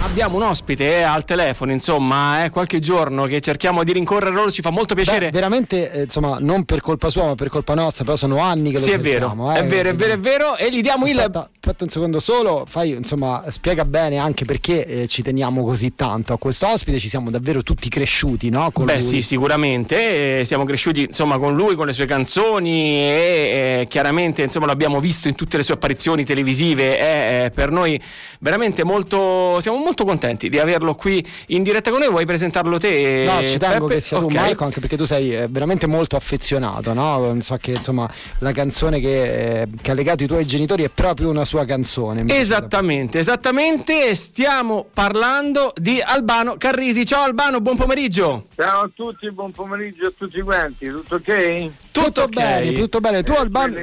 Abbiamo un ospite eh, al telefono, insomma, eh, qualche giorno che cerchiamo di rincorrere loro, ci fa molto piacere. Beh, veramente, eh, insomma, non per colpa sua, ma per colpa nostra, però sono anni che lo Sì, è vero, eh, è vero, è vero, è vero, e gli diamo Aspetta, il... aspetta un secondo solo, fai, insomma, spiega bene anche perché eh, ci teniamo così tanto a questo ospite, ci siamo davvero tutti cresciuti, no? Con Beh lui. sì, sicuramente, eh, siamo cresciuti insomma con lui, con le sue canzoni e chiaramente insomma l'abbiamo visto in tutte le sue apparizioni televisive, è per noi veramente molto, siamo molto contenti di averlo qui in diretta con noi, vuoi presentarlo te? No, ci tengo Peppe? che sia tu. Marco, anche perché tu sei eh, veramente molto affezionato, no? So che insomma la canzone che, eh, che ha legato i tuoi genitori è proprio una sua canzone. Esattamente, esattamente, stiamo parlando di Albano Carrisi. Ciao Albano, buon pomeriggio. Ciao a tutti, buon pomeriggio a tutti quanti, tutto ok? Tutto ok. bene, tutto bene. Tu Eh, Albano,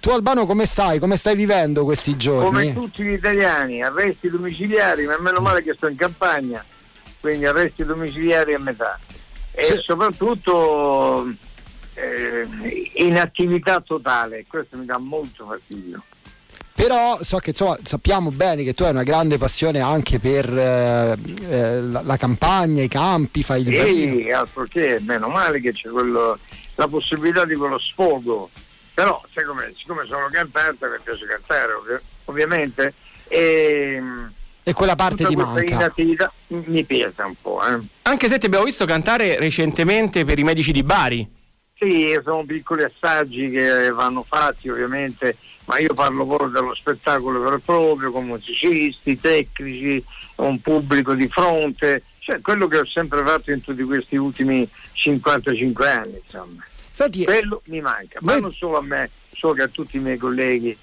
tu Albano come stai? Come stai vivendo questi giorni? Come tutti gli italiani, arresti domiciliari, ma meno male che sto in campagna, quindi arresti domiciliari a metà. E Sì. soprattutto eh, inattività totale, questo mi dà molto fastidio. Però so che insomma, sappiamo bene che tu hai una grande passione anche per eh, eh, la, la campagna, i campi, fai il vino. E altro che, meno male che c'è quello, la possibilità di quello sfogo. Però, sai com'è? siccome sono cantante, mi piace cantare ovvi- ovviamente, e E quella parte tutta ti manca. inattività mi pesa un po'. Eh. Anche se ti abbiamo visto cantare recentemente per i medici di Bari. Sì, sono piccoli assaggi che vanno fatti ovviamente, ma io parlo proprio dello spettacolo vero e proprio, con musicisti, tecnici, un pubblico di fronte, cioè quello che ho sempre fatto in tutti questi ultimi 55 anni, insomma. Senti, Quello mi manca, ma non solo a me, so che a tutti i miei colleghi,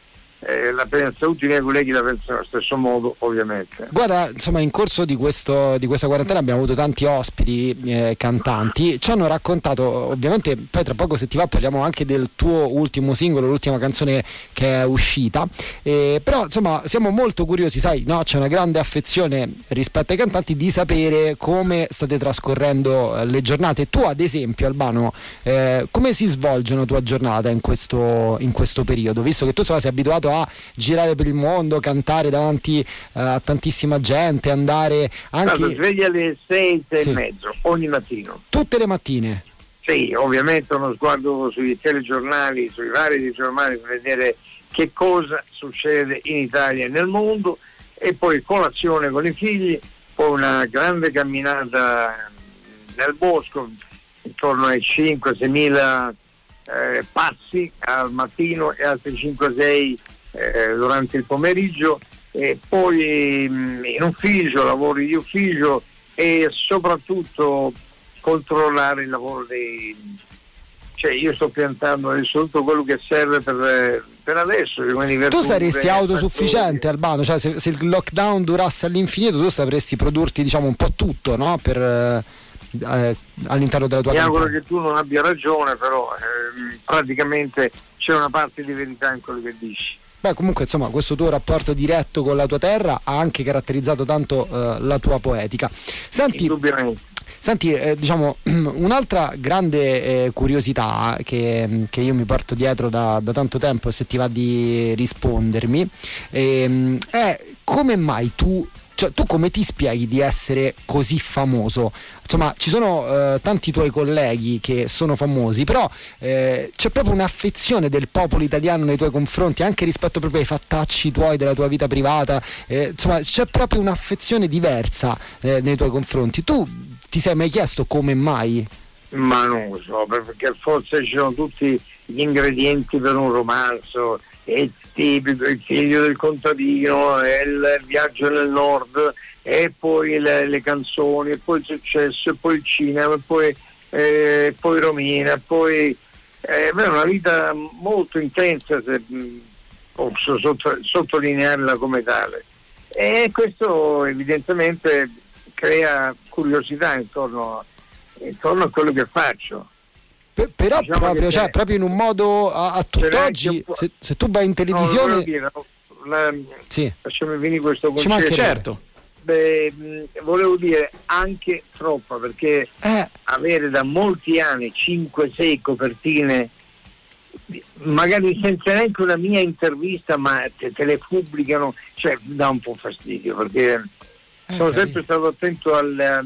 eh, la pensa, tutti i colleghi la pensano allo stesso modo, ovviamente. Guarda, insomma, in corso di, questo, di questa quarantena abbiamo avuto tanti ospiti eh, cantanti. Ci hanno raccontato, ovviamente, poi tra poco se ti va parliamo anche del tuo ultimo singolo, l'ultima canzone che è uscita. Eh, però, insomma, siamo molto curiosi, sai, no? C'è una grande affezione rispetto ai cantanti di sapere come state trascorrendo eh, le giornate. Tu, ad esempio, Albano, eh, come si svolge una tua giornata in questo, in questo periodo? Visto che tu insomma, sei abituato a girare per il mondo, cantare davanti eh, a tantissima gente, andare Guarda, anche sveglia alle 6, 6 Sì. e mezzo, ogni mattino. tutte le mattine. Sì, ovviamente uno sguardo sui telegiornali, sui vari giornali per vedere che cosa succede in Italia e nel mondo e poi colazione con i figli, poi una grande camminata nel bosco intorno ai 5-6 mila eh, passi al mattino e altri 5-6 eh, durante il pomeriggio e poi mh, in ufficio, lavori di ufficio e soprattutto controllare il lavoro dei cioè io sto piantando adesso tutto quello che serve per, per adesso quindi Tu verdure, saresti autosufficiente. Albano, cioè se, se il lockdown durasse all'infinito tu sapresti produrti diciamo un po' tutto no? per, eh, eh, all'interno della tua mi auguro che tu non abbia ragione però ehm, praticamente c'è una parte di verità in quello che dici Beh, comunque, insomma, questo tuo rapporto diretto con la tua terra ha anche caratterizzato tanto eh, la tua poetica. Senti, Senti, eh, diciamo, un'altra grande eh, curiosità che, che io mi porto dietro da, da tanto tempo, se ti va di rispondermi, ehm, è come mai tu, cioè, tu come ti spieghi di essere così famoso? Insomma, ci sono eh, tanti tuoi colleghi che sono famosi, però eh, c'è proprio un'affezione del popolo italiano nei tuoi confronti, anche rispetto proprio ai fattacci tuoi della tua vita privata. eh, insomma, c'è proprio un'affezione diversa eh, nei tuoi confronti. Tu ti sei mai chiesto come mai? ma non lo so perché forse ci sono tutti gli ingredienti per un romanzo il tipico il figlio del contadino il viaggio nel nord e poi le, le canzoni e poi il successo e poi il cinema e poi, eh, poi Romina poi eh, è una vita molto intensa se posso sotto- sottolinearla come tale. E questo evidentemente crea curiosità intorno, intorno a quello che faccio Pe- però Diciamo proprio, cioè, proprio in un modo a, a tutt'oggi, se, se tu vai in No, televisione... dire, la- sì. lasciami finire questo Ci concetto. Certo. Beh, volevo dire anche troppa perché Eh, avere da molti anni 5-6 copertine magari senza neanche una mia intervista, ma te, te le pubblicano, cioè dà un po' fastidio perché eh, sono sempre stato attento al,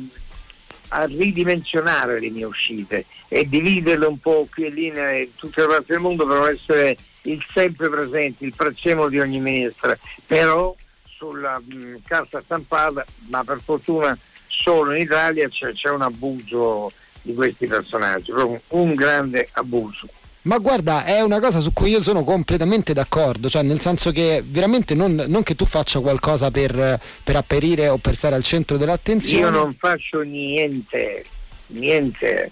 a ridimensionare le mie uscite e dividerle un po' qui e lì in tutte le parti del mondo per essere il sempre presente, il prezzemolo di ogni ministra, però sulla mh, carta stampata, ma per fortuna solo in Italia c'è, c'è un abuso di questi personaggi, un grande abuso. Ma guarda, è una cosa su cui io sono completamente d'accordo, cioè nel senso che veramente non, non che tu faccia qualcosa per, per, apperire o per stare al centro dell'attenzione. Io non faccio niente, niente.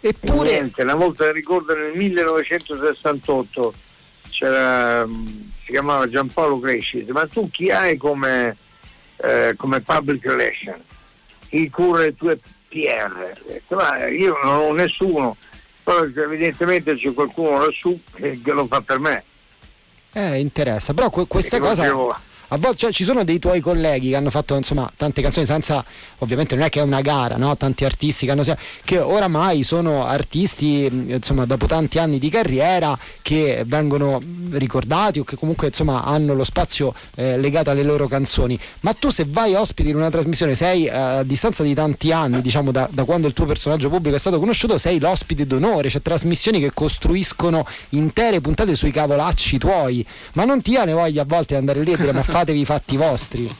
Eppure... Niente. Una volta ricordo nel 1968 c'era, si chiamava Giampaolo Cresci, ma tu chi hai come, eh, come public relation? Chi cura le tue PR? Ma io non ho nessuno però evidentemente c'è qualcuno lassù che, che lo fa per me. Eh, interessa, però que- questa cosa a volte cioè, ci sono dei tuoi colleghi che hanno fatto insomma, tante canzoni senza ovviamente non è che è una gara no? tanti artisti che, hanno, che oramai sono artisti insomma, dopo tanti anni di carriera che vengono ricordati o che comunque insomma, hanno lo spazio eh, legato alle loro canzoni. Ma tu se vai ospite in una trasmissione sei eh, a distanza di tanti anni diciamo da, da, quando il tuo personaggio pubblico è stato conosciuto sei l'ospite d'onore. C'è trasmissioni che costruiscono intere puntate sui cavolacci tuoi. Ma non ti viene voglia a volte andare lì e dire ma fatevi i fatti vostri.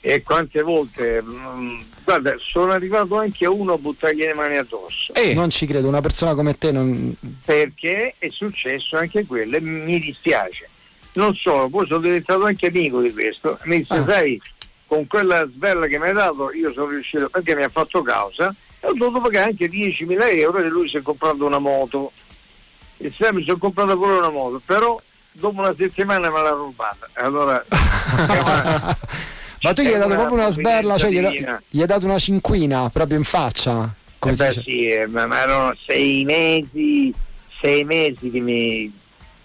E quante volte, mm, guarda, sono arrivato anche a uno a buttargli le mani addosso. Eh. Non ci credo, una persona come te non... Perché è successo anche quello e mi dispiace. Non solo, poi sono diventato anche amico di questo. Mi dice, ah. sai, con quella svella che mi hai dato io sono riuscito, perché mi ha fatto causa, e ho dovuto pagare anche 10.000 euro e lui si è comprato una moto. E se mi sono comprato pure una moto, però dopo una settimana me l'ha rubata. Allora, Ma tu gli hai dato proprio una sberla, cioè gli hai, dato, gli hai, dato una cinquina proprio in faccia? Come eh beh, sì, eh, ma, ma erano sei mesi, sei mesi che mi,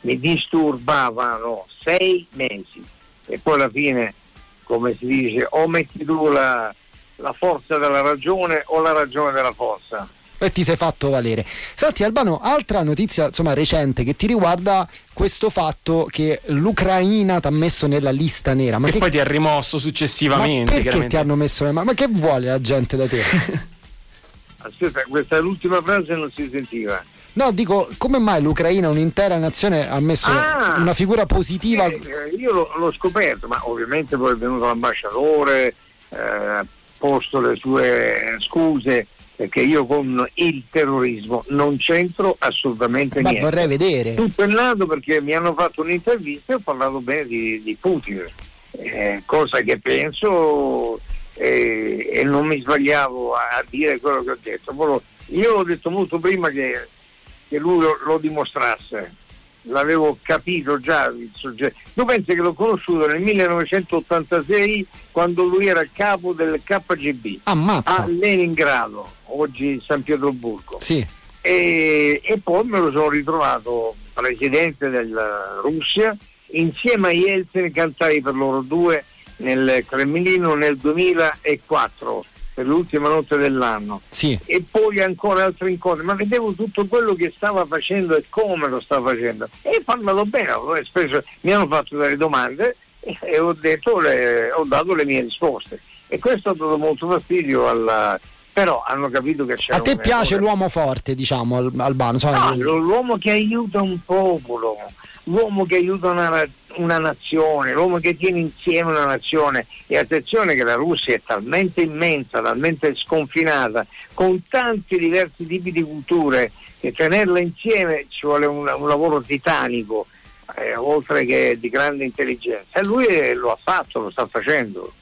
mi disturbavano, sei mesi. E poi alla fine, come si dice, o metti tu la, la forza della ragione o la ragione della forza e ti sei fatto valere. Senti Albano, altra notizia insomma, recente che ti riguarda questo fatto che l'Ucraina ti ha messo nella lista nera. Ma e che... poi ti ha rimosso successivamente. Ma perché ti hanno messo nella... Ma che vuole la gente da te? Aspetta, questa ultima frase non si sentiva. No, dico, come mai l'Ucraina, un'intera nazione, ha messo ah, una figura positiva? Eh, io l'ho, l'ho, scoperto, ma ovviamente poi è venuto l'ambasciatore, eh, ha posto le sue scuse, perché io con il terrorismo non c'entro assolutamente Ma niente. vorrei vedere. Tutto è nato perché mi hanno fatto un'intervista e ho parlato bene di, di Putin, eh, cosa che penso eh, e non mi sbagliavo a, a, dire quello che ho detto. Io ho detto molto prima che, che lui lo, lo dimostrasse l'avevo capito già il soggetto. Tu pensi che l'ho conosciuto nel 1986 quando lui era capo del KGB Ammazza. a Leningrado, oggi San Pietroburgo. Sì. E, e, poi me lo sono ritrovato presidente della Russia insieme a Yeltsin cantai per loro due nel Cremlino nel 2004 per l'ultima notte dell'anno. Sì. e poi ancora altri incontri, ma vedevo tutto quello che stava facendo e come lo stava facendo. E parlato bene, spesso mi hanno fatto delle domande e ho, detto le, ho dato le mie risposte. E questo ha dato molto fastidio alla, però hanno capito che c'è a te piace l'uomo forte diciamo Albano no, l'uomo che aiuta un popolo l'uomo che aiuta una, una nazione, l'uomo che tiene insieme una nazione. E attenzione che la Russia è talmente immensa, talmente sconfinata, con tanti diversi tipi di culture, che tenerla insieme ci vuole un, un lavoro titanico, eh, oltre che di grande intelligenza. E lui lo ha fatto, lo sta facendo.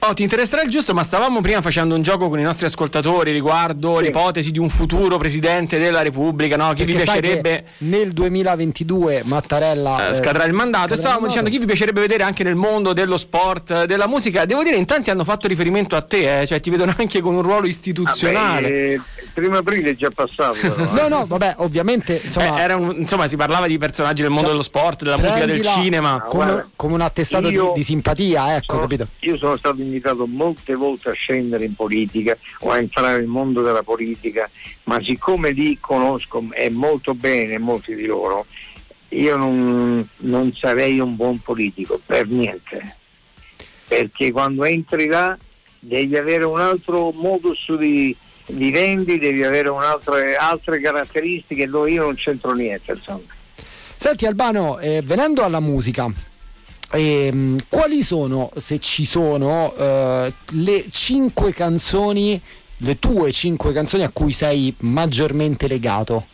Oh, ti interesserà il giusto, ma stavamo prima facendo un gioco con i nostri ascoltatori riguardo sì. l'ipotesi di un futuro presidente della Repubblica, no? Chi Perché vi piacerebbe nel 2022 Mattarella eh, scadrà il mandato e stavamo dicendo chi vi piacerebbe vedere anche nel mondo dello sport, della musica. Devo dire in tanti hanno fatto riferimento a te, eh? cioè ti vedono anche con un ruolo istituzionale. Vabbè, primo aprile è già passato. Però, no, eh. no, vabbè, ovviamente insomma, Eh, era un- insomma, si parlava di personaggi del mondo Cioè, dello sport, della musica, del cinema. come, Guarda, come un attestato di, di simpatia, ecco, sono- capito? Io sono stato invitato molte volte a scendere in politica o a entrare nel mondo della politica, ma siccome li conosco e molto bene molti di loro, io non, non sarei un buon politico per niente. Perché quando entri là devi avere un altro modus di vivendi, devi avere altre caratteristiche dove io non c'entro niente. Insomma. Senti Albano, eh, venendo alla musica, ehm, quali sono, se ci sono, eh, le cinque canzoni, le tue cinque canzoni a cui sei maggiormente legato?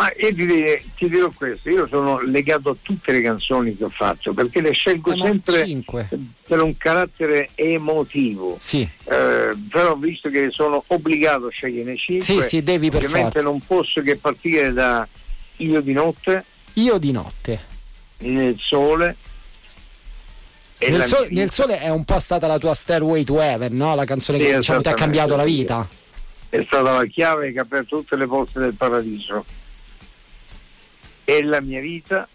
Ma io ti, dire- ti dirò questo, io sono legato a tutte le canzoni che ho fatto perché le scelgo Eh, sempre cinque. per un carattere emotivo. Sì, Eh, però visto che sono obbligato a scegliere 5, Sì, sì, devi per ovviamente forza. non posso che partire da Io di notte, io di notte. Nel sole. Nel sole, nel sole è un po' stata la tua Stairway to Heaven, no? La canzone Sì, che diciamo, ti ha cambiato la vita. È stata la chiave che ha aperto tutte le porte del paradiso. E la mia vita,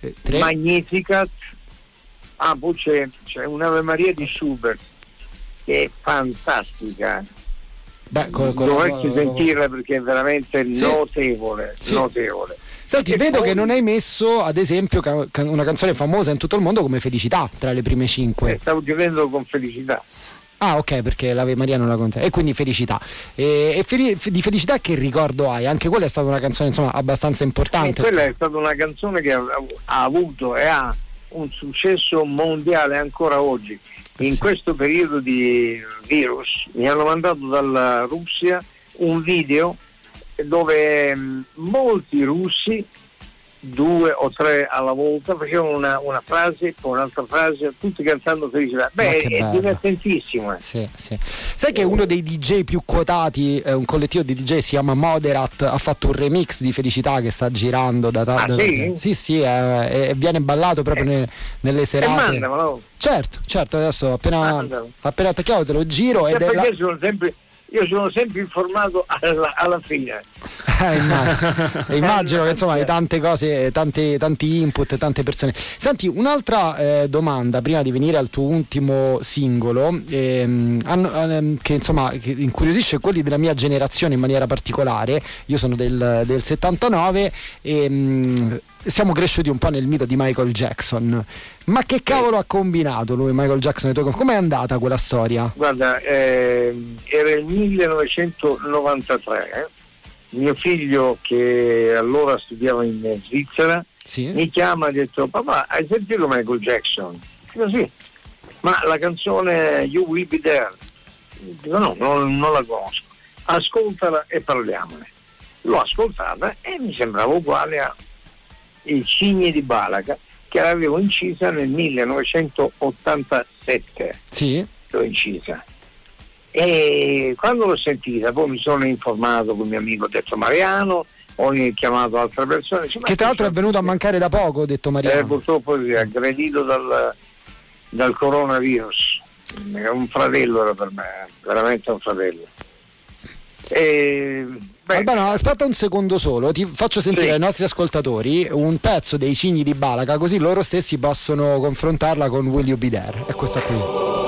Eh, tre. Magnificat. Ah, poi c'è, c'è un'Ave Maria di Schubert che è fantastica. Beh, con- con- Dovresti sentirla perché è veramente Sì. notevole, Sì. notevole. Senti, E vedo poi- che non hai messo, ad esempio, ca- ca- una canzone famosa in tutto il mondo come Felicità tra le prime Eh, cinque. stavo chiudendo con felicità. Ah, ok, perché l'Ave Maria non la conta. E quindi Felicità. E, e Feli- di Felicità che ricordo hai? Anche quella è stata una canzone, insomma, abbastanza E importante. quella è stata una canzone che ha, ha avuto e ha un successo mondiale ancora oggi. In Sì. questo periodo di virus mi hanno mandato dalla Russia un video dove mh, molti russi, due o tre alla volta, facevano una, una frase, poi un'altra frase, tutti cantando felicità. Ma Beh, è divertentissimo. eh. Sì, sì. Sai che uno dei DJ più quotati, eh, un collettivo di DJ si chiama Moderat, ha fatto un remix di Felicità che sta girando da Ah, da- sì? sì, sì, eh, e viene ballato proprio ne- nelle serate. mandamelo. Certo, certo, adesso appena, Mandalo. appena attacchiamo te lo giro ed è la... Sono sempre, io sono sempre informato alla, alla fine. Eh, immagino, immagino che insomma hai tante cose, tanti, tanti input, tante persone. Senti, un'altra eh, domanda prima di venire al tuo ultimo singolo, ehm, ehm, che insomma che incuriosisce quelli della mia generazione in maniera particolare. Io sono del, del 79 e mm, siamo cresciuti un po' nel mito di Michael Jackson. Ma che cavolo ha combinato lui, Michael Jackson? Com'è andata quella storia? Guarda, ehm, era il 1993. eh. Mio figlio, che allora studiava in Svizzera, Sì? mi chiama e ha detto: Papà, hai sentito Michael Jackson? Dico sì, ma la canzone You Will Be There? Dico no, non, non la conosco. Ascoltala e parliamone. L'ho ascoltata e mi sembrava uguale a Il Cigni di Balaca che l'avevo incisa nel 1987 Sì? l'ho incisa. E quando l'ho sentita, poi mi sono informato con mio amico detto Mariano, ho chiamato altre persone. dice, "Ma Che tra l'altro è c'è?" venuto a mancare da poco, detto Eh, Mariano. purtroppo sì, aggredito dal, dal coronavirus. È un fratello era per me, veramente un fratello. E, beh, Albano, aspetta un secondo solo, ti faccio sentire Sì. ai nostri ascoltatori un pezzo dei cigni di Balaca, così loro stessi possono confrontarla con Will You Be There. È questa qui.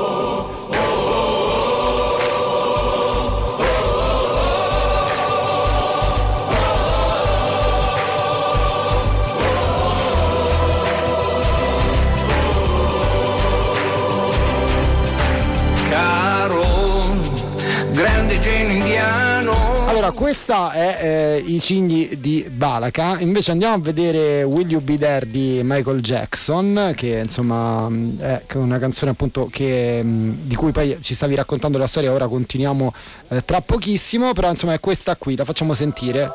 Allora, questa è eh, I cigni di Balaca. Invece andiamo a vedere Will You Be There di Michael Jackson, che insomma mh, è una canzone appunto che, mh, di cui poi ci stavi raccontando la storia, ora continuiamo eh, tra pochissimo, però insomma è questa qui, la facciamo sentire.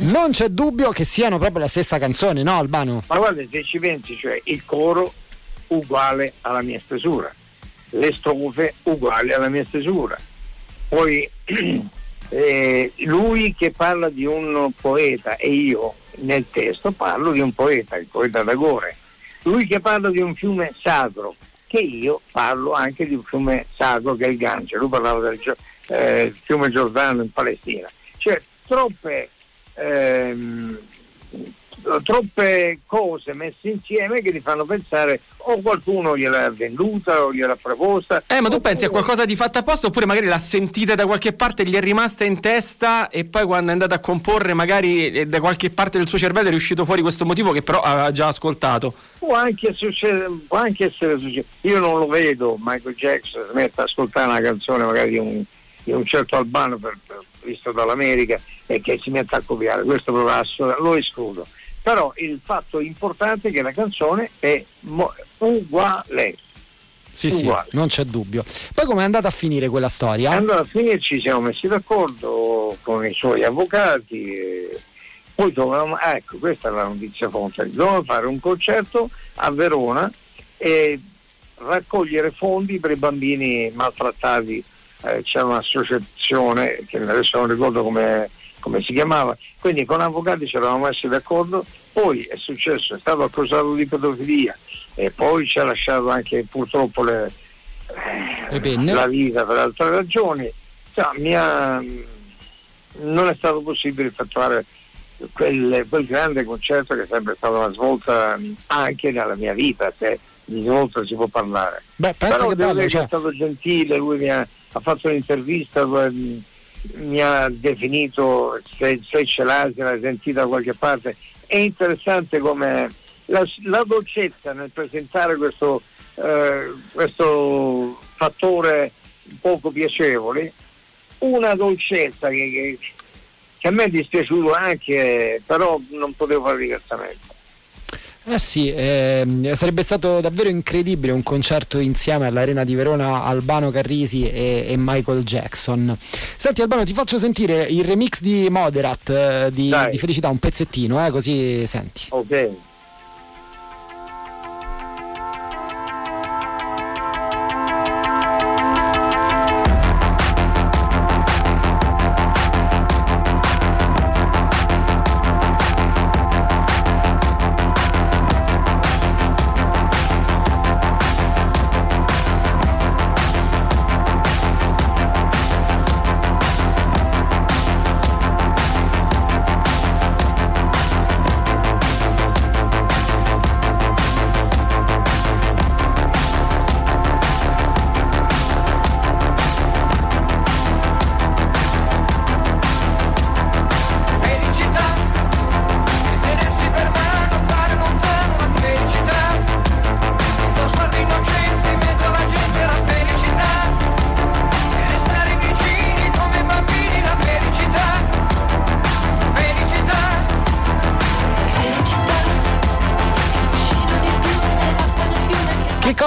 Non c'è dubbio che siano proprio la stessa canzone, no Albano? Ma guarda, se ci pensi, cioè il coro uguale alla mia stesura, le strofe uguali alla mia stesura. Poi eh, lui che parla di un poeta e io nel testo parlo di un poeta, il poeta d'Agore. Lui che parla di un fiume sacro, che io parlo anche di un fiume sacro che è il Gange, lui parlava del eh, fiume Giordano in Palestina. Cioè troppe ehm, troppe cose messe insieme che ti fanno pensare o qualcuno gliel'ha venduta o gliel'ha proposta. Eh, ma tu pensi a qualcosa di fatto apposta oppure magari l'ha sentita da qualche parte, gli è rimasta in testa e poi quando è andata a comporre magari eh, da qualche parte del suo cervello è riuscito fuori questo motivo che però aveva già ascoltato? Può anche, succedere, può anche essere successo. Io non lo vedo, Michael Jackson smette ad ascoltare una canzone magari di un, di un certo albano per, per, visto dall'America e che si mette a copiare, questo lo escludo però il fatto importante è che la canzone è mo- uguale. Sì, uguale. sì, non c'è dubbio. Poi come è andata a finire quella storia? È andata a finire, ci siamo messi d'accordo con i suoi avvocati. E poi dovevamo, ecco, questa è la notizia fonte, dovevamo fare un concerto a Verona e raccogliere fondi per i bambini maltrattati. Eh, c'è un'associazione che adesso non ricordo come come si chiamava, quindi con avvocati ci eravamo messi d'accordo, poi è successo, è stato accusato di pedofilia e poi ci ha lasciato anche purtroppo le, le la vita per altre ragioni, cioè, ha, non è stato possibile effettuare quel, quel, grande concerto che è sempre stata una svolta anche nella mia vita, se di svolta si può parlare. Beh, Però che bello, cioè... è stato gentile, lui mi ha, ha fatto un'intervista mi ha definito se, se ce l'ha, se l'ha sentita da qualche parte. È interessante come la, la dolcezza nel presentare questo, eh, questo fattore poco piacevole, una dolcezza che, che, che a me è dispiaciuto anche, però non potevo fare diversamente. Eh sì, eh, sarebbe stato davvero incredibile un concerto insieme all'Arena di Verona Albano Carrisi e, e Michael Jackson. Senti Albano, ti faccio sentire il remix di Moderat eh, di, di, Felicità, un pezzettino, eh, così senti. Ok.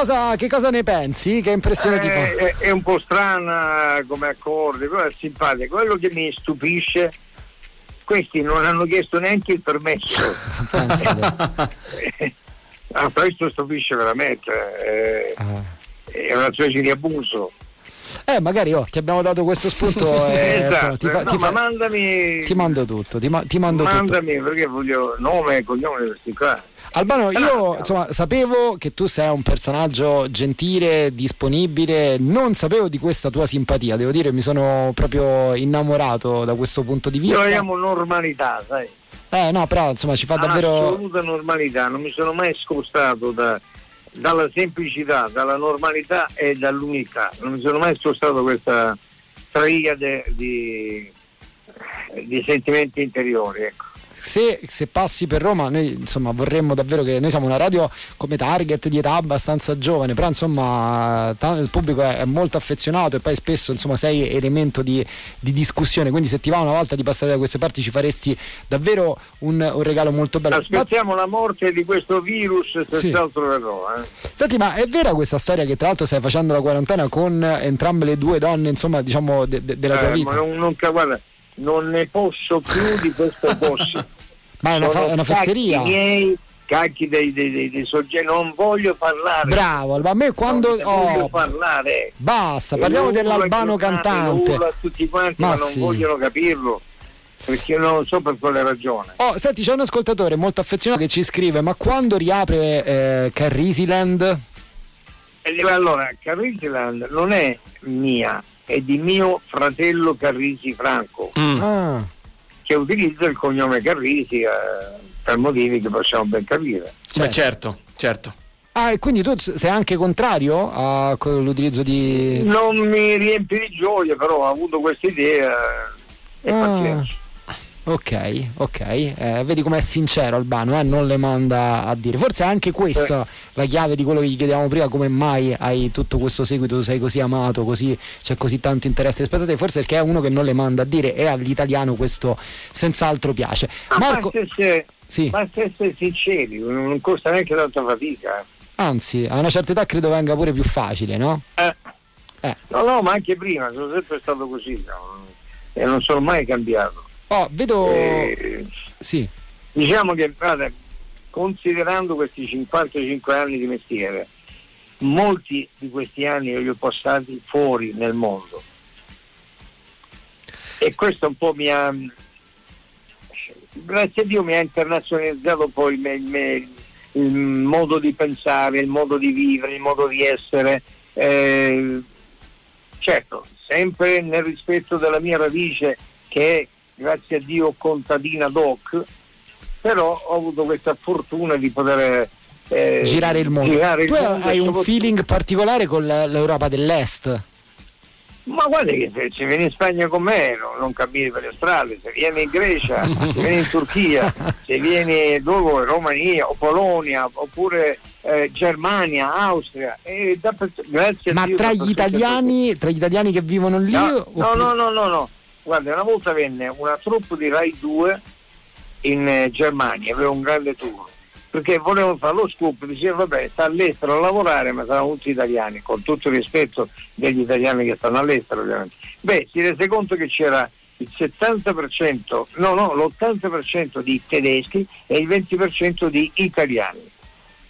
Cosa, che cosa ne pensi? Che impressione eh, ti fa? È, è, un po' strana come accordi, però è simpatica. Quello che mi stupisce, questi non hanno chiesto neanche il permesso. ah, questo stupisce veramente. Eh, ah. È una specie di abuso. Eh, magari oh, ti abbiamo dato questo spunto. Eh, esatto. ti, fa, no, ti, fa, mandami, ti mando tutto. Ti, ma, ti mando mandami tutto. perché voglio nome e cognome di questi qua. Albano, io insomma, sapevo che tu sei un personaggio gentile, disponibile, non sapevo di questa tua simpatia, devo dire mi sono proprio innamorato da questo punto di vista. Chiamo normalità, sai. Eh no, però insomma ci fa davvero... Assoluta normalità, non mi sono mai scostato da, dalla semplicità, dalla normalità e dall'unità, non mi sono mai spostato questa triade di, di sentimenti interiori, ecco se, se, passi per Roma, noi insomma vorremmo davvero che noi siamo una radio come target di età abbastanza giovane, però insomma il pubblico è, è, molto affezionato e poi spesso insomma sei elemento di, di, discussione, quindi se ti va una volta di passare da queste parti ci faresti davvero un, un regalo molto bello. Aspettiamo ma... la morte di questo virus, senz'altro sì. verrò. Eh. Senti, ma è vera questa storia che tra l'altro stai facendo la quarantena con entrambe le due donne, insomma, diciamo, de- de- della eh, tua vita? Non, non, guarda, non ne posso più di questo boss. Ma è una, fa- è una fesseria. miei cacchi dei, dei, dei, dei, soggetti, non voglio parlare. Bravo, ma a me quando. Non oh, voglio parlare. Basta, parliamo dell'albano cantante. a tutti quanti, ma, ma non sì. vogliono capirlo. perché non so per quale ragione. Oh, senti, c'è un ascoltatore molto affezionato che ci scrive: Ma quando riapre eh, Carrisiland? Allora, Carrisiland non è mia, è di mio fratello Carrisi Franco, Mm. Ah, che utilizza il cognome Carrisi eh, per motivi che possiamo ben capire. Beh, certo, certo. Ah, e quindi tu sei anche contrario all'utilizzo di. Non mi riempie di gioia, però ho avuto questa idea eh, e Ah. pazienza. Ok, ok. Eh, vedi com'è sincero Albano, eh? non le manda a dire. Forse è anche questa la chiave di quello che gli chiedevamo prima, come mai hai tutto questo seguito, sei così amato, così c'è così tanto interesse rispetto. Forse perché è uno che non le manda a dire e all'italiano questo senz'altro piace. Ma Marco, basta, essere, sì, basta essere sinceri, non costa neanche tanta fatica. anzi, a una certa età credo venga pure più facile, no? Eh. Eh. No, no, ma anche prima, sono sempre stato così no? e non sono mai cambiato. Oh, vedo. Eh, Sì. diciamo che, guarda, considerando questi 55 anni di mestiere, molti di questi anni li ho passati fuori nel mondo. E questo un po' mi ha, grazie a Dio, mi ha internazionalizzato poi il, il- il modo di pensare, il modo di vivere, il modo di essere. eh, certo, sempre nel rispetto della mia radice che è, grazie a Dio, contadina doc, però ho avuto questa fortuna di poter eh, girare il mondo. girare il tu mondo hai un feeling particolare con l'Europa dell'Est. Ma guarda che se, se vieni in Spagna con me non, non cammini per le strade, se vieni in Grecia, se vieni in Turchia, se vieni dove vuoi, Romania o Polonia oppure eh, Germania, Austria, e dappertutto- grazie a Ma Dio tra gli è italiani, tra gli italiani che vivono lì, No, no, oppure- no, no, no, no. Guarda, una volta venne una troupe di Rai 2 in eh, Germania, aveva un grande tour, perché volevano fare lo scoop, diceva vabbè, sta all'estero a lavorare, ma saranno tutti italiani, con tutto il rispetto degli italiani che stanno all'estero ovviamente. Beh, si rese conto che c'era il 70%, no, no, l'80% di tedeschi e il 20% di italiani.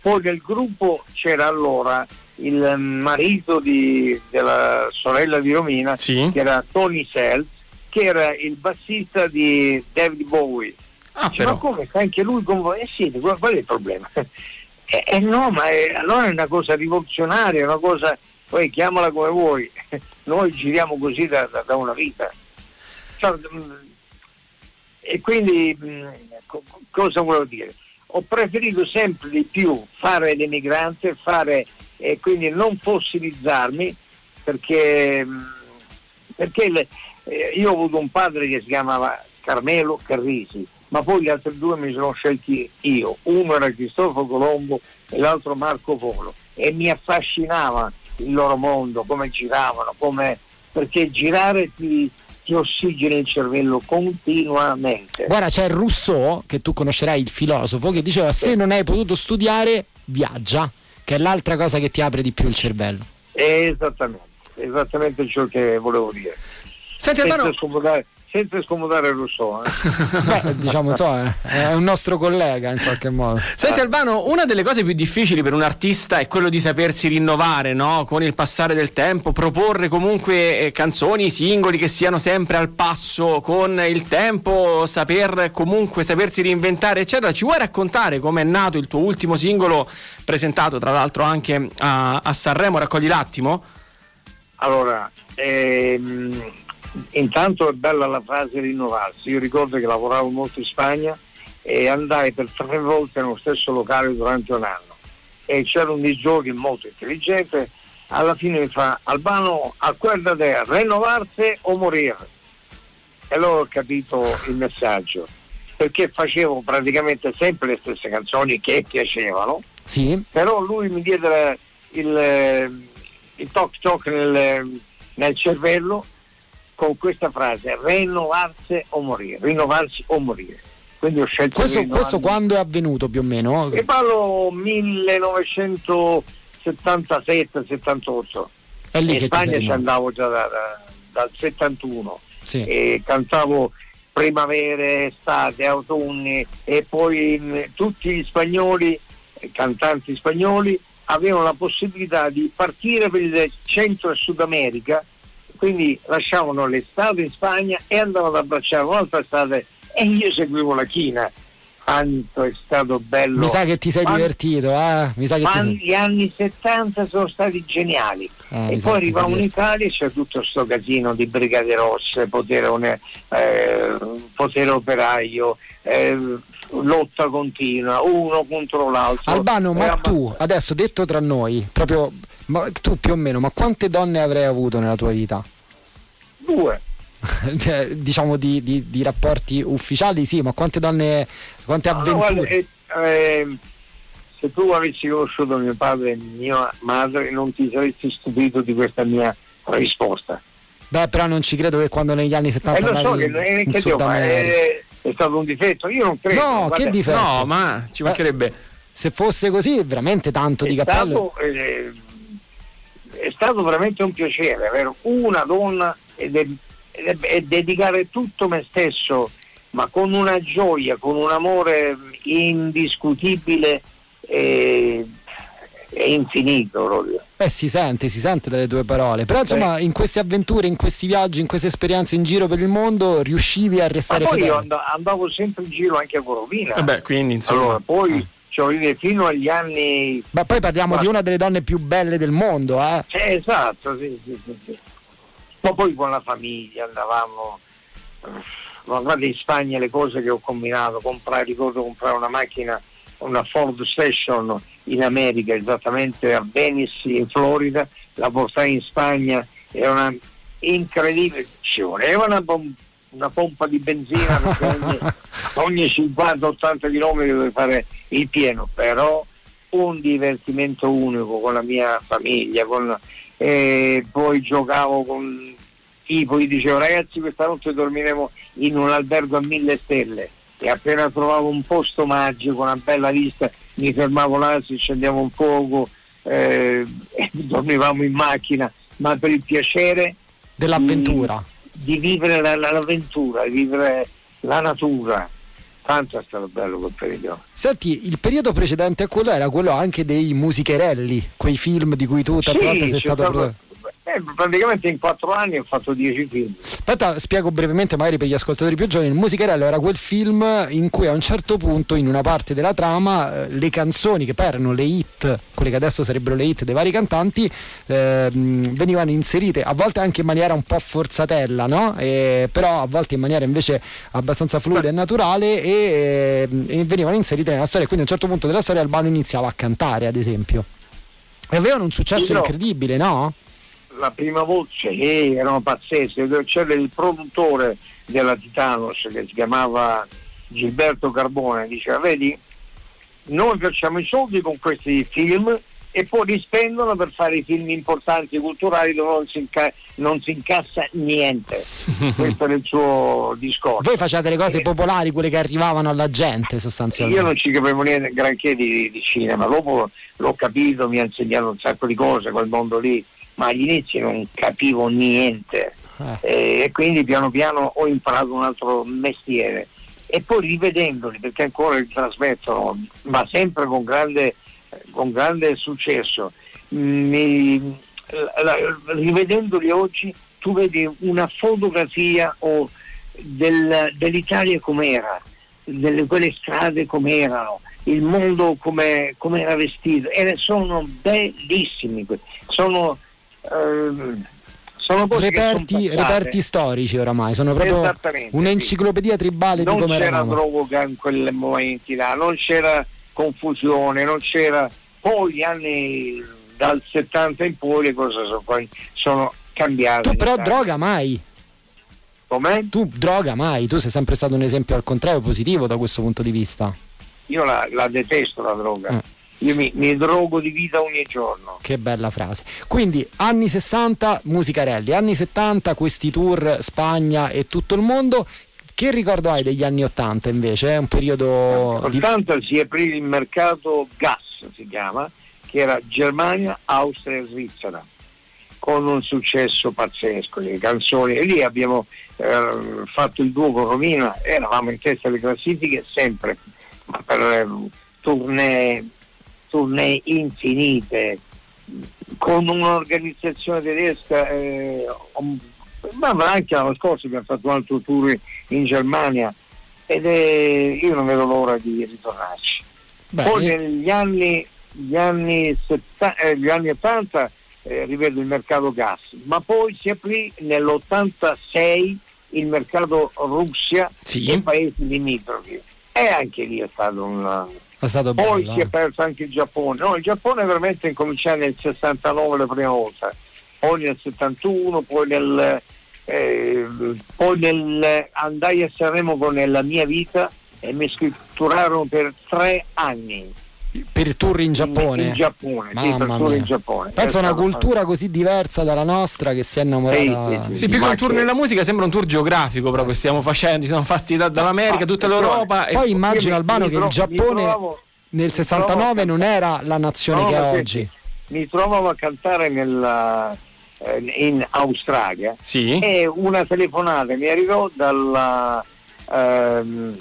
Poi nel gruppo c'era allora il marito di- della sorella di Romina, Sì. che era Tony Sells, che era il bassista di David Bowie. Ah, Dice, ma come? Fa anche lui con voi? Eh sì, qual, qual è il problema? Eh, eh no, ma è- allora è una cosa rivoluzionaria, è una cosa, poi chiamala come vuoi. Noi giriamo così da, da- da una vita. Cioè, mm, e quindi mm, co- cosa volevo dire? Ho preferito sempre di più fare l'emigrante, fare e quindi non fossilizzarmi perché, mm, perché le- eh, io ho avuto un padre che si chiamava Carmelo Carrisi, ma poi gli altri due mi sono scelti io. Uno era Cristoforo Colombo e l'altro Marco Polo e mi affascinava il loro mondo, come giravano, come... perché girare ti, ti ossigena il cervello continuamente. Guarda, c'è Rousseau, che tu conoscerai, il filosofo, che diceva se non hai potuto studiare, viaggia, che è l'altra cosa che ti apre di più il cervello. Esattamente, esattamente ciò che volevo dire. Senti Senza Albano, scomodare, senza scomodare Rousseau. eh. Beh, diciamo, insomma, è un nostro collega in qualche modo. Senti Albano, una delle cose più difficili per un artista è quello di sapersi rinnovare, no? Con il passare del tempo, proporre comunque eh, canzoni, singoli che siano sempre al passo con il tempo, saper comunque sapersi reinventare, eccetera. Ci vuoi raccontare com'è nato il tuo ultimo singolo presentato tra l'altro anche a, a Sanremo Raccogli l'attimo? Allora, ehm, intanto è bella la frase rinnovarsi. Io ricordo che lavoravo molto in Spagna e andai per tre volte nello stesso locale durante un anno. E c'era un disgioco molto intelligente, alla fine mi fa Albano, acuérdate, rinnovarsi o morire. E allora ho capito il messaggio, perché facevo praticamente sempre le stesse canzoni che piacevano, Sì, però lui mi diede il, eh, il toc toc nel, nel cervello con questa frase rinnovarsi o morire rinnovarsi o morire quindi ho scelto questo, questo quando è avvenuto più o meno? e parlo 1977-78 È lì in Spagna ci andavo già da- da- dal 71 Sì. e cantavo primavere, estate, autunni e poi mh, tutti gli spagnoli, eh, cantanti spagnoli, avevano la possibilità di partire per il Centro e Sud America, quindi lasciavano l'estate in Spagna e andavano ad abbracciare un'altra estate e io seguivo la china. Quanto è stato bello. Mi sa che ti sei Quanto- divertito, eh? Mi sa che ti ma sei... gli anni 70 sono stati geniali Eh, e poi ti arrivavamo in. Italia e c'è tutto sto casino di brigate rosse, potere, eh, potere operaio, eh, lotta continua, uno contro l'altro. Albano, ma Era- tu, adesso detto tra noi, proprio, ma tu più o meno, ma quante donne avrai avuto nella tua vita? Due. Eh, diciamo di, di- di rapporti ufficiali, sì, ma quante donne, quante No, no, avventure? guarda, eh, ehm, se tu avessi conosciuto mio padre e mia madre non ti saresti stupito di questa mia risposta. Beh, però non ci credo che quando negli anni 70 E lo so che, eh, che Sud è, è stato un difetto, io non credo. No, guarda, che difetto? No, ma ci mancherebbe. Se fosse così, veramente tanto di è cappello. stato, eh, è stato veramente un piacere avere una donna ed è- ed è- e dedicare tutto me stesso, ma con una gioia, con un amore indiscutibile e, e infinito proprio. Eh, si sente, si sente dalle tue parole. Però insomma, in queste avventure, in questi viaggi, in queste esperienze in giro per il mondo, riuscivi a Ma restare poi io fedele. andavo sempre in giro anche a Corovina. Vabbè, quindi insomma. allora, poi Eh. Cioè, fino agli anni Ma poi parliamo Guarda. di una delle donne più belle del mondo, eh? Eh, esatto, sì, sì, sì, sì. Ma poi con la famiglia andavamo, ma guarda in Spagna le cose che ho combinato, comprare, ricordo comprare una macchina, una Ford Station in America, esattamente a Venice in Florida, la portai in Spagna, era una incredibile, ci voleva una, pom- una pompa di benzina perché ogni, ogni 50-80 km dovevi fare il pieno, però un divertimento unico con la mia famiglia, con, e poi giocavo con tipo, gli dicevo ragazzi questa notte dormiremo in un albergo a mille stelle e appena trovavo un posto magico, una bella vista, mi fermavo là, si accendiamo un fuoco eh, e dormivamo in macchina, ma per il piacere Dell'avventura. Di vivere la- la- l'avventura, di vivere la natura. Tanto è stato bello quel periodo. Senti, il periodo precedente a quello era quello anche dei musicherelli, quei film di cui tu tante volte sei stato... stato-. Eh, praticamente in quattro anni ho fatto dieci film. Aspetta, spiego brevemente magari per gli ascoltatori più giovani, il musicherello era quel film in cui a un certo punto in una parte della trama eh, le canzoni che poi erano le hit, quelle che adesso sarebbero le hit dei vari cantanti, ehm, venivano inserite a volte anche in maniera un po' forzatella, no? E- però a volte in maniera invece abbastanza fluida e naturale e, ehm, e venivano inserite nella storia, quindi a un certo punto della storia Albano iniziava a cantare ad esempio. E avevano un successo no. incredibile, no? La prima voce eh, erano pazzesche, c'era il produttore della Titanos che si chiamava Gilberto Carbone, diceva vedi, noi facciamo i soldi con questi film e poi li spendono per fare i film importanti culturali dove non si, inca- non si incassa niente. Questo era il suo discorso. Voi facevate le cose Eh, popolari, quelle che arrivavano alla gente Io sostanzialmente. non ci capivo niente granché di, di cinema, dopo l'ho capito, mi ha insegnato un sacco di cose quel mondo lì, ma agli inizi non capivo niente. Eh. Eh, e quindi piano piano ho imparato un altro mestiere. E poi rivedendoli perché ancora li trasmettono, ma sempre con grande, con grande successo, mi- la- la- rivedendoli oggi tu vedi una fotografia o del- dell'Italia com'era, delle quelle strade com'erano, il mondo come, era vestito, e sono bellissimi, sono, ehm, sono cose son Reperti, passate. reperti storici oramai, sono proprio un'enciclopedia tribale di non come c'era eravamo. droga in quei momenti là, non c'era confusione, non c'era poi gli anni dal 70 in poi le cose sono, sono cambiate. Tu però Italia. droga mai, Com'è? tu droga mai, tu sei sempre stato un esempio al contrario positivo da questo punto di vista. Io la, la detesto la droga. Eh. Io mi, mi drogo di vita ogni giorno. Che bella frase. Quindi anni 60 musicarelli, anni 70 questi tour Spagna e tutto il mondo. Che ricordo hai degli anni 80 invece? È un periodo di... 80 si aprì il mercato gas, si chiama, che era Germania, Austria e Svizzera, con un successo pazzesco, le canzoni. E lì abbiamo eh, fatto il duo con Romina, eravamo in testa alle classifiche sempre, ma per eh, tournée, tournée infinite, con un'organizzazione tedesca, eh, ma anche l'anno scorso abbiamo fatto un altro tour in Germania ed è, io non vedo l'ora di ritornarci. Beh, Poi negli anni, gli anni, setta- eh, gli anni 80 eh, rivedo il mercato gas, ma poi si aprì nell'86 il mercato Russia Sì. e paesi limitrofi e anche lì è stato un... è stato Poi bello. si è eh. perso anche il Giappone. No, il Giappone veramente è cominciato nel 69 la prima volta, poi nel 71, poi nel, eh, poi nel andai a Sanremo con la mia vita e mi scritturarono per tre anni per il tour in Giappone. In Giappone, sì, Mamma tour mia. in Giappone. Pensa a una cultura così diversa dalla nostra che si è innamorata. Sì, Sì, più che un tour che- nella musica sembra un tour geografico proprio stiamo facendo, ci siamo fatti da- dall'America, tutta l'Europa e Poi Io immagino Albano che il Giappone trovo- nel mi 69 trovo- non era la nazione che è oggi. Mi trovavo a cantare nella- eh, in Australia Sì. e una telefonata mi arrivò dalla ehm,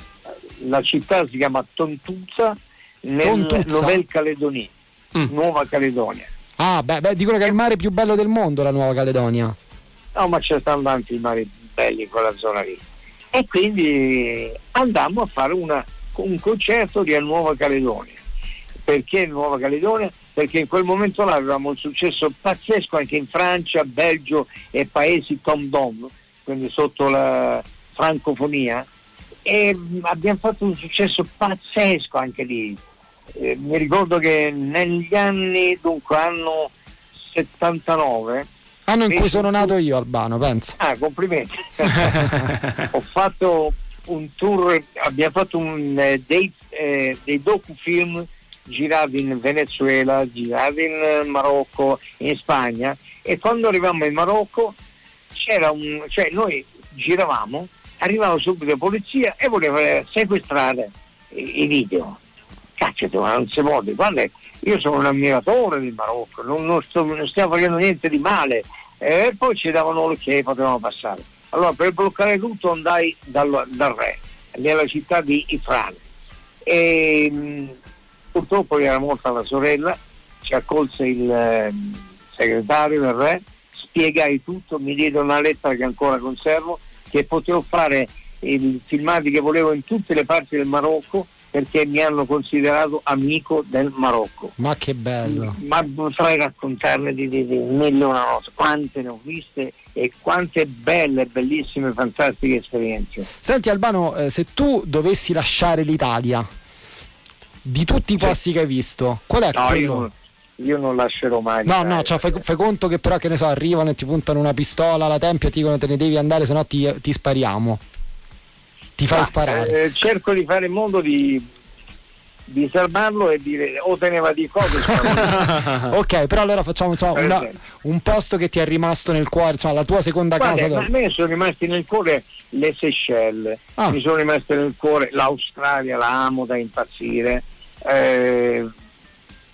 la città si chiama Tontuzza nel Tontuzza? Nouvelle Caledonie, Mm. Nuova Caledonia. Ah, beh, beh, dicono che è il mare più bello del mondo, la Nuova Caledonia. No, ma c'è stanno tanti mari belli in quella zona lì. E quindi andammo a fare una- un concerto di Nuova Caledonia. Perché Nuova Caledonia? Perché in quel momento là avevamo un successo pazzesco anche in Francia, Belgio e paesi Tom Dom, quindi sotto la francofonia. E abbiamo fatto un successo pazzesco anche lì. Eh, mi ricordo che negli anni, dunque anno 79, Anno in cui sono nato io, Albano, pensa. Ah, complimenti. Ho fatto un tour, abbiamo fatto un, eh, dei, eh, dei docufilm girati in Venezuela, girati in Marocco, in Spagna e quando arrivammo in Marocco c'era un, cioè noi giravamo, arrivava subito la polizia e voleva eh, sequestrare i, i video. Cacchio, ma non si può, guarda, io sono un ammiratore del Marocco, non, non sto- non stiamo facendo niente di male. E poi ci davano l'ok e potevamo passare. Allora per bloccare tutto andai dal, dal re, nella città di Ifrane. E mh, purtroppo era morta la sorella, ci accolse il ehm, segretario del re, spiegai tutto, mi diede una lettera che ancora conservo, che potevo fare i filmati che volevo in tutte le parti del Marocco perché mi hanno considerato amico del Marocco. Ma che bello. Ma potrei raccontarne di, di, di mille una notte, quante ne ho viste e quante belle, bellissime, fantastiche esperienze. Senti Albano, eh, se tu dovessi lasciare l'Italia, di tutti i Sì. posti che hai visto, qual è No, quello? io, io non lascerò mai. No, no, cioè fai, fai conto che però che ne so, arrivano e ti puntano una pistola alla tempia e ti dicono te ne devi andare, se no ti, ti spariamo. Ti fai Ma, sparare. eh, cerco di fare in modo di, di salvarlo e dire o te ne va di cose. ok, però allora facciamo insomma, una- un posto che ti è rimasto nel cuore, insomma, la tua seconda Guarda, casa. a me sono rimasti nel cuore le Seychelles, Ah. mi sono rimaste nel cuore l'Australia, la amo da impazzire, eh,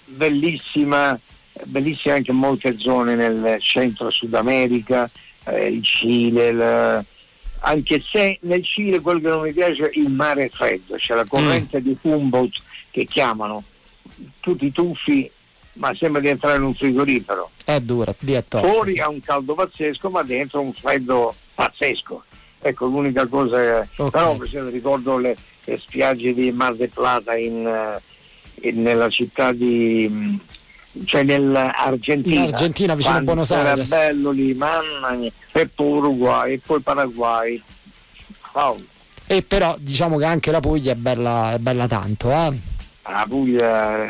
bellissima, bellissime anche molte zone nel centro Sud America, eh, il Cile, il- anche se nel Cile quello che non mi piace è il mare freddo, c'è la corrente di Humboldt che chiamano, tutti tuffi, ma sembra di entrare in un frigorifero. È dura, lì è tosta. Fuori sì. ha un caldo pazzesco, ma dentro un freddo pazzesco. Ecco, l'unica cosa è... Ok. Però per esempio ricordo le, le spiagge di Mar del Plata in, in- nella città di... cioè nell'Argentina. In Argentina, vicino a Buenos era Aires. bello lì, mamma mia. E poi Uruguay, e poi Paraguay. Wow, E però diciamo che anche la Puglia è bella, è bella tanto, eh? la Puglia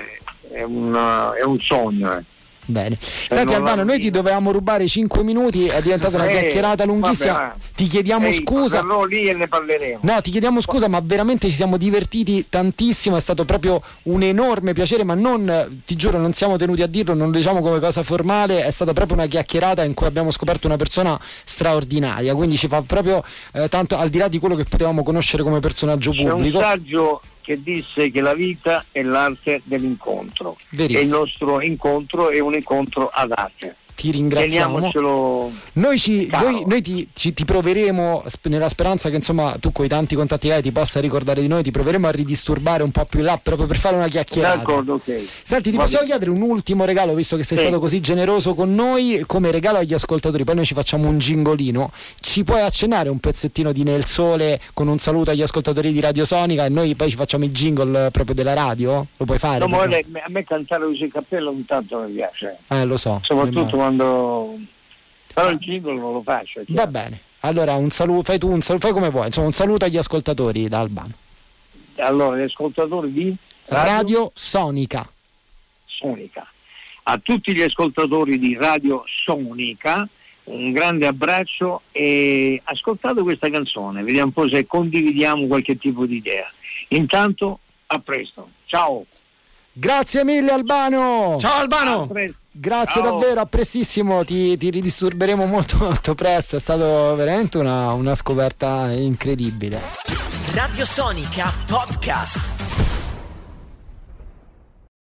è, una- è un sogno. eh. Bene. Senti Albano, noi ti dovevamo rubare 5 minuti, è diventata una Eh, chiacchierata lunghissima. vabbè, va. Ti chiediamo Ehi, scusa. Verrò lì e ne parleremo. No, ti chiediamo scusa, ma veramente ci siamo divertiti tantissimo, è stato proprio un enorme piacere, ma non, ti giuro, non siamo tenuti a dirlo, non lo diciamo come cosa formale, è stata proprio una chiacchierata in cui abbiamo scoperto una persona straordinaria, quindi ci fa proprio eh, tanto, al di là di quello che potevamo conoscere come personaggio C'è un pubblico, saggio che disse che la vita è l'arte dell'incontro e il verissimo. nostro incontro è un incontro ad arte. Ti ringraziamo. Noi, ci, noi, noi ti, ci- ti proveremo nella speranza che insomma tu con i tanti contatti che hai ti possa ricordare di noi, ti proveremo a ridisturbare un po' più in là proprio per fare una chiacchierata. D'accordo, ok. Senti, ti Va possiamo bene. chiedere un ultimo regalo, visto che sei Sì. stato così generoso con noi, come regalo agli ascoltatori, poi noi ci facciamo un gingolino. Ci puoi accennare un pezzettino di Nel Sole con un saluto agli ascoltatori di Radio Sonica e noi poi ci facciamo i jingle proprio della radio? Lo puoi fare? No, ma a me cantare così il cappello ogni tanto mi piace, Eh, lo so. soprattutto quando... Però il jingle non lo faccio. è Va chiaro. bene. Allora, un saluto, fai tu un saluto, fai come vuoi, insomma, un saluto agli ascoltatori da Albano. Allora, gli ascoltatori di Radio Sonica. Sonica. A tutti gli ascoltatori di Radio Sonica un grande abbraccio e ascoltate questa canzone, vediamo un po' se condividiamo qualche tipo di idea. Intanto, a presto. Ciao. Grazie mille Albano! Ciao A Albano! Grazie Ciao. davvero, a prestissimo, ti, ti ridisturberemo molto molto presto, è stata veramente una, una scoperta incredibile. Radio Sonica Podcast.